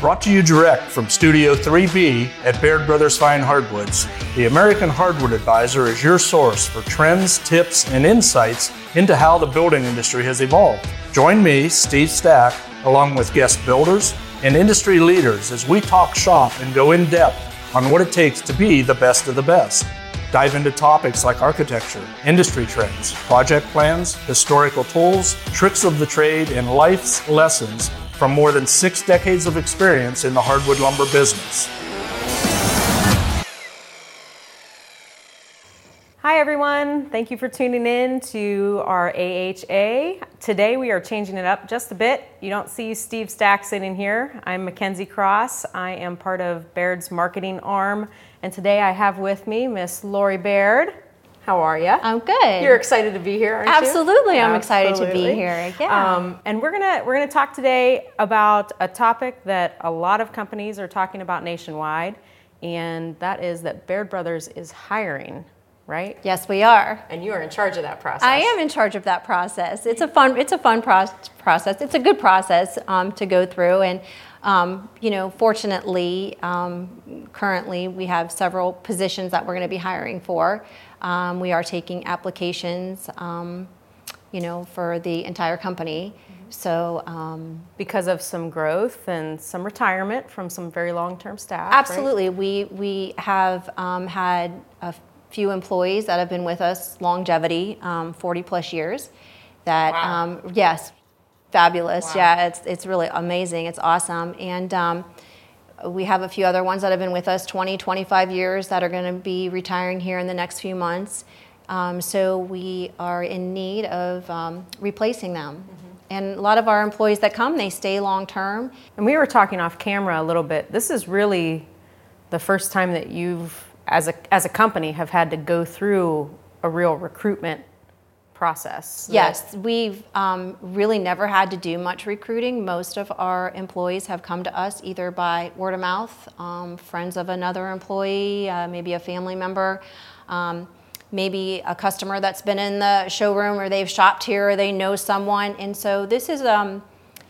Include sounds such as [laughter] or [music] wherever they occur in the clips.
Brought to you direct from Studio 3B at Baird Brothers Fine Hardwoods, the American Hardwood Advisor is your source for trends, tips, and insights into how the building industry has evolved. Join me, Steve Stack, along with guest builders and industry leaders as we talk shop and go in depth on what it takes to be the best of the best. Dive into topics like architecture, industry trends, project plans, historical tools, tricks of the trade, and life's lessons from more than six decades of experience in the hardwood lumber business. Hi, everyone. Thank you for tuning in to our AHA. Today we are changing it up just a bit. You don't see Steve Stack sitting here. I'm McKenzie Cross. I am part of Baird's marketing arm. And today I have with me Miss Lori Baird. How are you? I'm good. You're excited to be here, aren't you? Absolutely. I'm excited to be here. Yeah. Um, and we're gonna we're gonna talk today about a topic that a lot of companies are talking about nationwide, and that is that Baird Brothers is hiring, right? yes, we are. And you are in charge of that process. I am in charge of that process. It's a fun. It's a fun pro- process. It's a good process um, to go through, and um, you know, fortunately, um, currently we have several positions that we're going to be hiring for. Um, we are taking applications, um, you know, for the entire company. So um, because of some growth and some retirement from some very long-term staff. right? Absolutely. We, we have um, had a few employees that have been with us longevity, um, 40 plus years. That, Wow. um, yes, fabulous. Wow. Yeah, it's, it's really amazing. It's awesome. And um, we have a few other ones that have been with us 20, 25 years that are going to be retiring here in the next few months. Um, so we are in need of um, replacing them. Mm-hmm. And a lot of our employees that come, they stay long term. And we were talking off camera a little bit. This is really the first time that you've, as a as a company, have had to go through a real recruitment process. Yes, we've um, really never had to do much recruiting. Most of our employees have come to us either by word of mouth, um, friends of another employee, uh, maybe a family member, um, maybe a customer that's been in the showroom or they've shopped here or they know someone. And so this is um,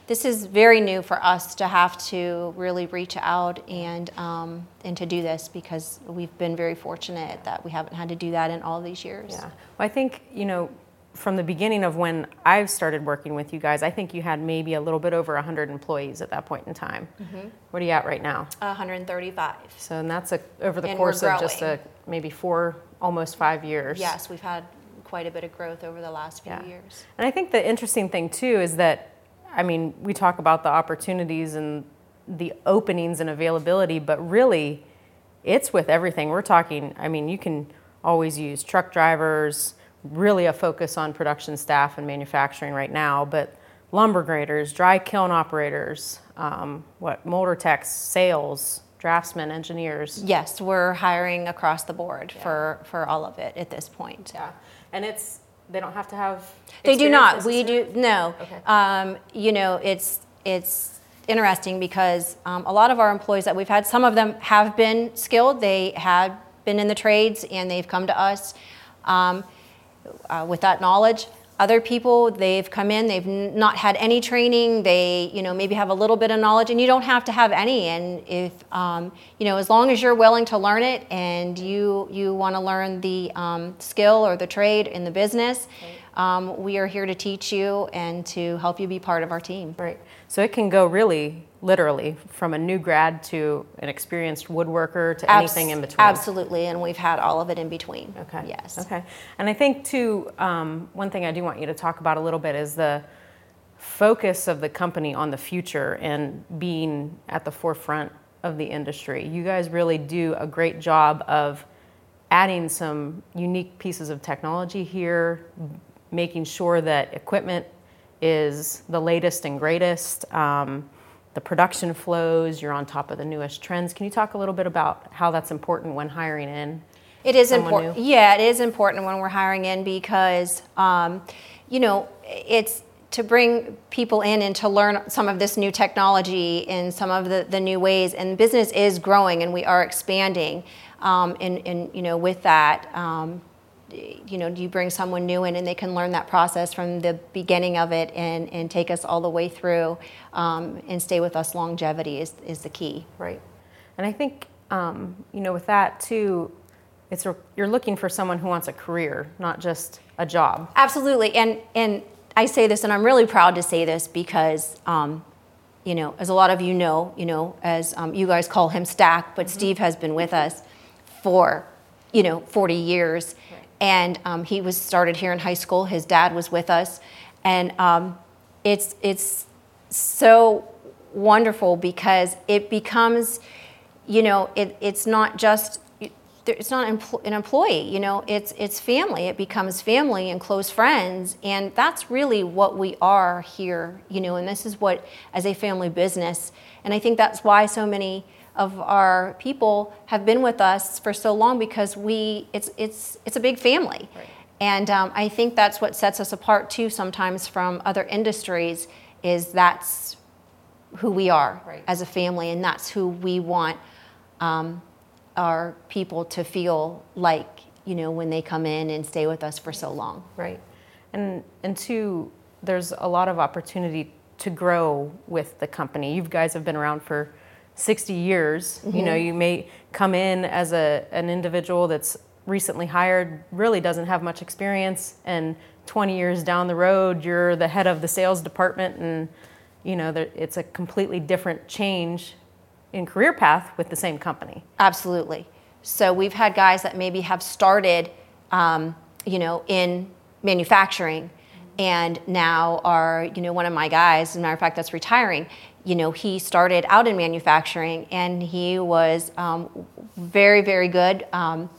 this is very new for us to have to really reach out and um, and to do this because we've been very fortunate that we haven't had to do that in all these years. Yeah. Well, I think, you know, from the beginning of when I've started working with you guys, I think you had maybe a little bit over 100 employees at that point in time. Mm-hmm. What are you at right now? 135. So, and that's a, over the And course of just a, maybe four, almost five years. Yes, we've had quite a bit of growth over the last few Yeah. years. And I think the interesting thing too is that, I mean, we talk about the opportunities and the openings and availability, but really, it's with everything. We're talking, I mean, you can always use truck drivers, really a focus on production staff and manufacturing right now, but lumber graders, dry kiln operators, um, what, molder techs, sales, draftsmen, engineers. Yes, we're hiring across the board for, for all of it at this point. Yeah. And it's, they don't have to have. They do not. We do no. Okay. Um, you know, it's it's interesting because um, a lot of our employees that we've had, some of them have been skilled. They had been in the trades and they've come to us um, uh, with that knowledge. Other people, they've come in, they've not had any training. They, you know, maybe have a little bit of knowledge, and you don't have to have any. And if, um, you know, as long as you're willing to learn it and you you want to learn the um, skill or the trade in the business, um, we are here to teach you and to help you be part of our team. Right. So it can go really, literally, from a new grad to an experienced woodworker to anything in between. Absolutely, and we've had all of it in between. Okay. Yes. Okay. And I think too, um, one thing I do want you to talk about a little bit is the focus of the company on the future and being at the forefront of the industry. You guys really do a great job of adding some unique pieces of technology here, making sure that equipment is the latest and greatest. Um, the production flows, you're on top of the newest trends. Can you talk a little bit about how that's important when hiring in? It is important. new? Yeah, it is important when we're hiring in because, um, you know, it's to bring people in and to learn some of this new technology and some of the, the new ways. And business is growing and we are expanding. Um, and, and, you know, with that, um, you know, do you bring someone new in and they can learn that process from the beginning of it and, and take us all the way through um, and stay with us. Longevity is, is the key. Right. And I think, um, you know, with that too, it's a, you're looking for someone who wants a career, not just a job. Absolutely. And, and I say this, and I'm really proud to say this because, um, you know, as a lot of you know, you know, as um, you guys call him Stack, but mm-hmm. Steve has been with us for, you know, 40 years. Right. And um, he was started here in high school. His dad was with us. And um, it's, it's so wonderful because it becomes, you know, it, it's not just it's not an employee you know it's it's family it becomes family and close friends and that's really what we are here you know and this is what as a family business and i think that's why so many of our people have been with us for so long because we it's it's it's a big family right. and um, i think that's what sets us apart too sometimes from other industries is that's who we are right. as a family and that's who we want um, our people to feel like you know when they come in and stay with us for so long right and and two there's a lot of opportunity to grow with the company you guys have been around for 60 years mm-hmm. you know you may come in as a an individual that's recently hired really doesn't have much experience and 20 years down the road you're the head of the sales department and you know it's a completely different change in career path with the same company. Absolutely. So we've had guys that maybe have started, um, you know, in manufacturing, and now are, you know, one of my guys. As a matter of fact, that's retiring. You know, he started out in manufacturing, and he was um, very, very good um,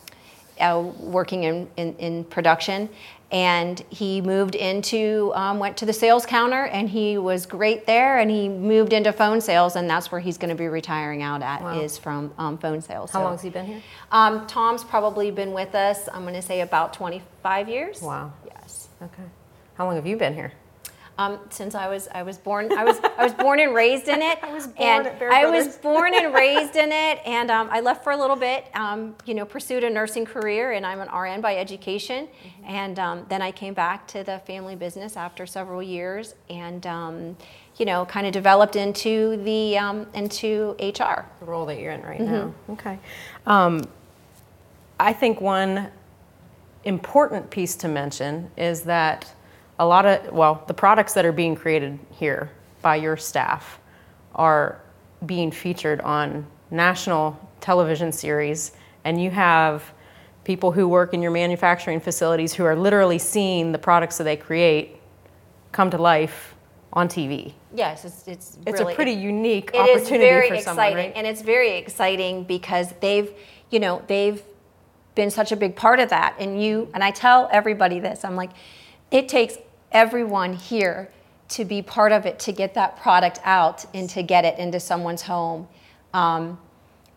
uh, working in, in, in production. And he moved into um, went to the sales counter and he was great there and he moved into phone sales and that's where he's going to be retiring out at wow. is from um, phone sales. How so, long has he been here? um, tom's probably been with us i'm going to say about 25 years. Wow. Yes. Okay. How long have you been here um, since I was I was born I was I was born and raised in it. [laughs] I was born and I was born and [laughs] raised in it, and um, I left for a little bit. Um, you know, pursued a nursing career, and I'm an RN by education. Mm-hmm. And um, then I came back to the family business after several years, and um, you know, kind of developed into the um, into HR. The role that you're in right mm-hmm. now. Okay. I think one important piece to mention is that a lot of, well, the products that are being created here by your staff are being featured on national television series, and you have people who work in your manufacturing facilities who are literally seeing the products that they create come to life on TV. Yes, it's it's it's really, a pretty unique it opportunity is very for exciting, someone, right? And it's very exciting because they've, you know, they've been such a big part of that. And you and I tell everybody this. I'm like, it takes everyone here to be part of it to get that product out and to get it into someone's home. Um,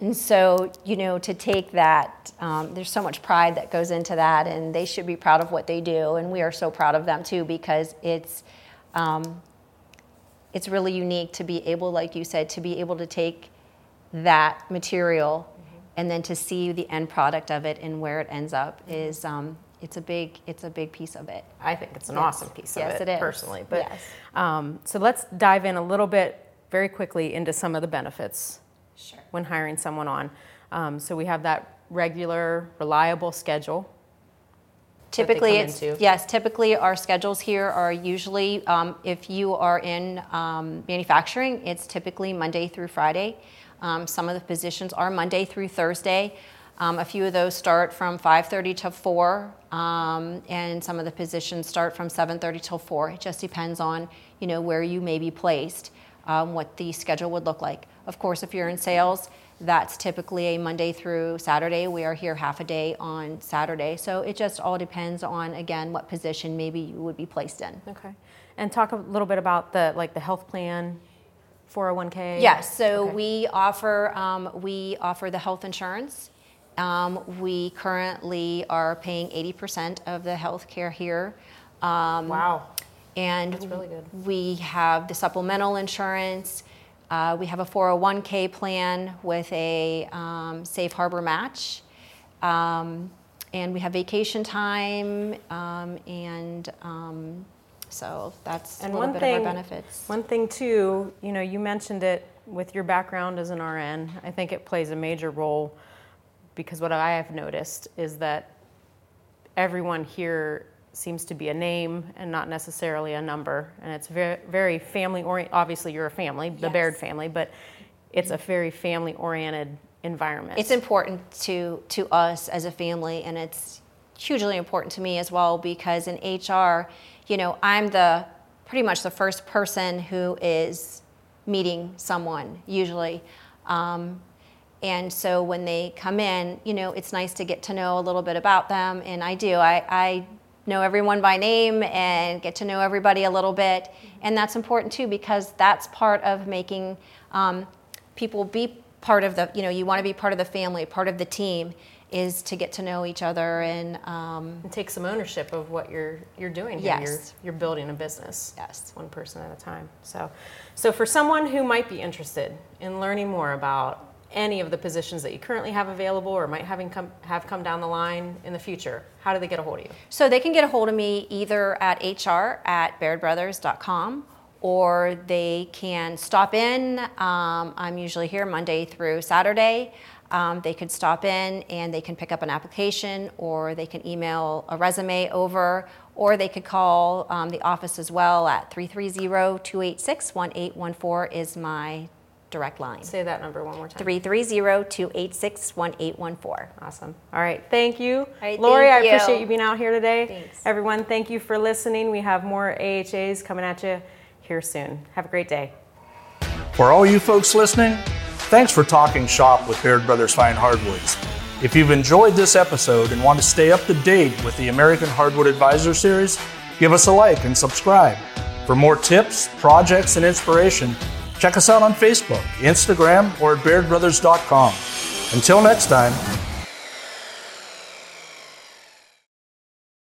and so, you know, to take that, um, there's so much pride that goes into that, and they should be proud of what they do. And we are so proud of them too because it's, um, it's really unique to be able, like you said, to be able to take that material mm-hmm. and then to see the end product of it and where it ends up is um, it's a big it's a big piece of it. I think it's an yes. awesome piece yes, of it, it personally. But yes. um, so let's dive in a little bit very quickly into some of the benefits sure. when hiring someone on. Um, so we have that regular, reliable schedule. Typically, it's into. yes. Typically, our schedules here are usually um, if you are in um, manufacturing, it's typically Monday through Friday. Um, some of the positions are Monday through Thursday. Um, a few of those start from 5:30 to 4, um, and some of the positions start from 7:30 till 4. It just depends on you know where you may be placed, um, what the schedule would look like. Of course, if you're in sales, that's typically a Monday through Saturday. We are here half a day on Saturday, so it just all depends on again what position maybe you would be placed in. Okay, and talk a little bit about the like the health plan 401k? Yes, so okay. we offer um, we offer the health insurance. Um, we currently are paying 80% of the health care here. Um, wow. And That's really good. we have the supplemental insurance. Uh, we have a 401k plan with a um, safe harbor match. Um, and we have vacation time, um, and um, so that's a little one bit thing, of our benefits. one thing too, you know, you mentioned it with your background as an RN. I think it plays a major role because what I have noticed is that everyone here seems to be a name and not necessarily a number, and it's very, very family oriented. Obviously, you're a family, the Yes. Baird family, but it's a very family oriented environment. It's important to to us as a family, and it's hugely important to me as well because in HR, you know, I'm the pretty much the first person who is meeting someone usually. Um, and so when they come in, you know, it's nice to get to know a little bit about them, and I do. I, I know everyone by name and get to know everybody a little bit, and that's important too because that's part of making um, people be part of the. You know, you want to be part of the family, part of the team, is to get to know each other and um, and take some ownership of what you're you're doing here. Yes. You're, you're building a business. Yes. One person at a time. So, so for someone who might be interested in learning more about any of the positions that you currently have available or might having come have come down the line in the future, how do they get a hold of you? So they can get a hold of me either at hr at bairdbrothers.com or they can stop in. Um, I'm usually here Monday through Saturday. Um, they could stop in and they can pick up an application or they can email a resume over or they could call um, the office as well at 330-286-1814 is my direct line. Say that number one more time. 330-286-1814. Awesome. All right. Thank you. right, Lori, thank I appreciate you. you being out here today. Thanks. Everyone, thank you for listening. We have more AHAs coming at you here soon. Have a great day. For all you folks listening, thanks for talking shop with Baird Brothers Fine Hardwoods. If you've enjoyed this episode and want to stay up to date with the American Hardwood Advisor Series, give us a like and subscribe. For more tips, projects, and inspiration, check us out on Facebook, Instagram, or at bairdbrothers.com. Until next time,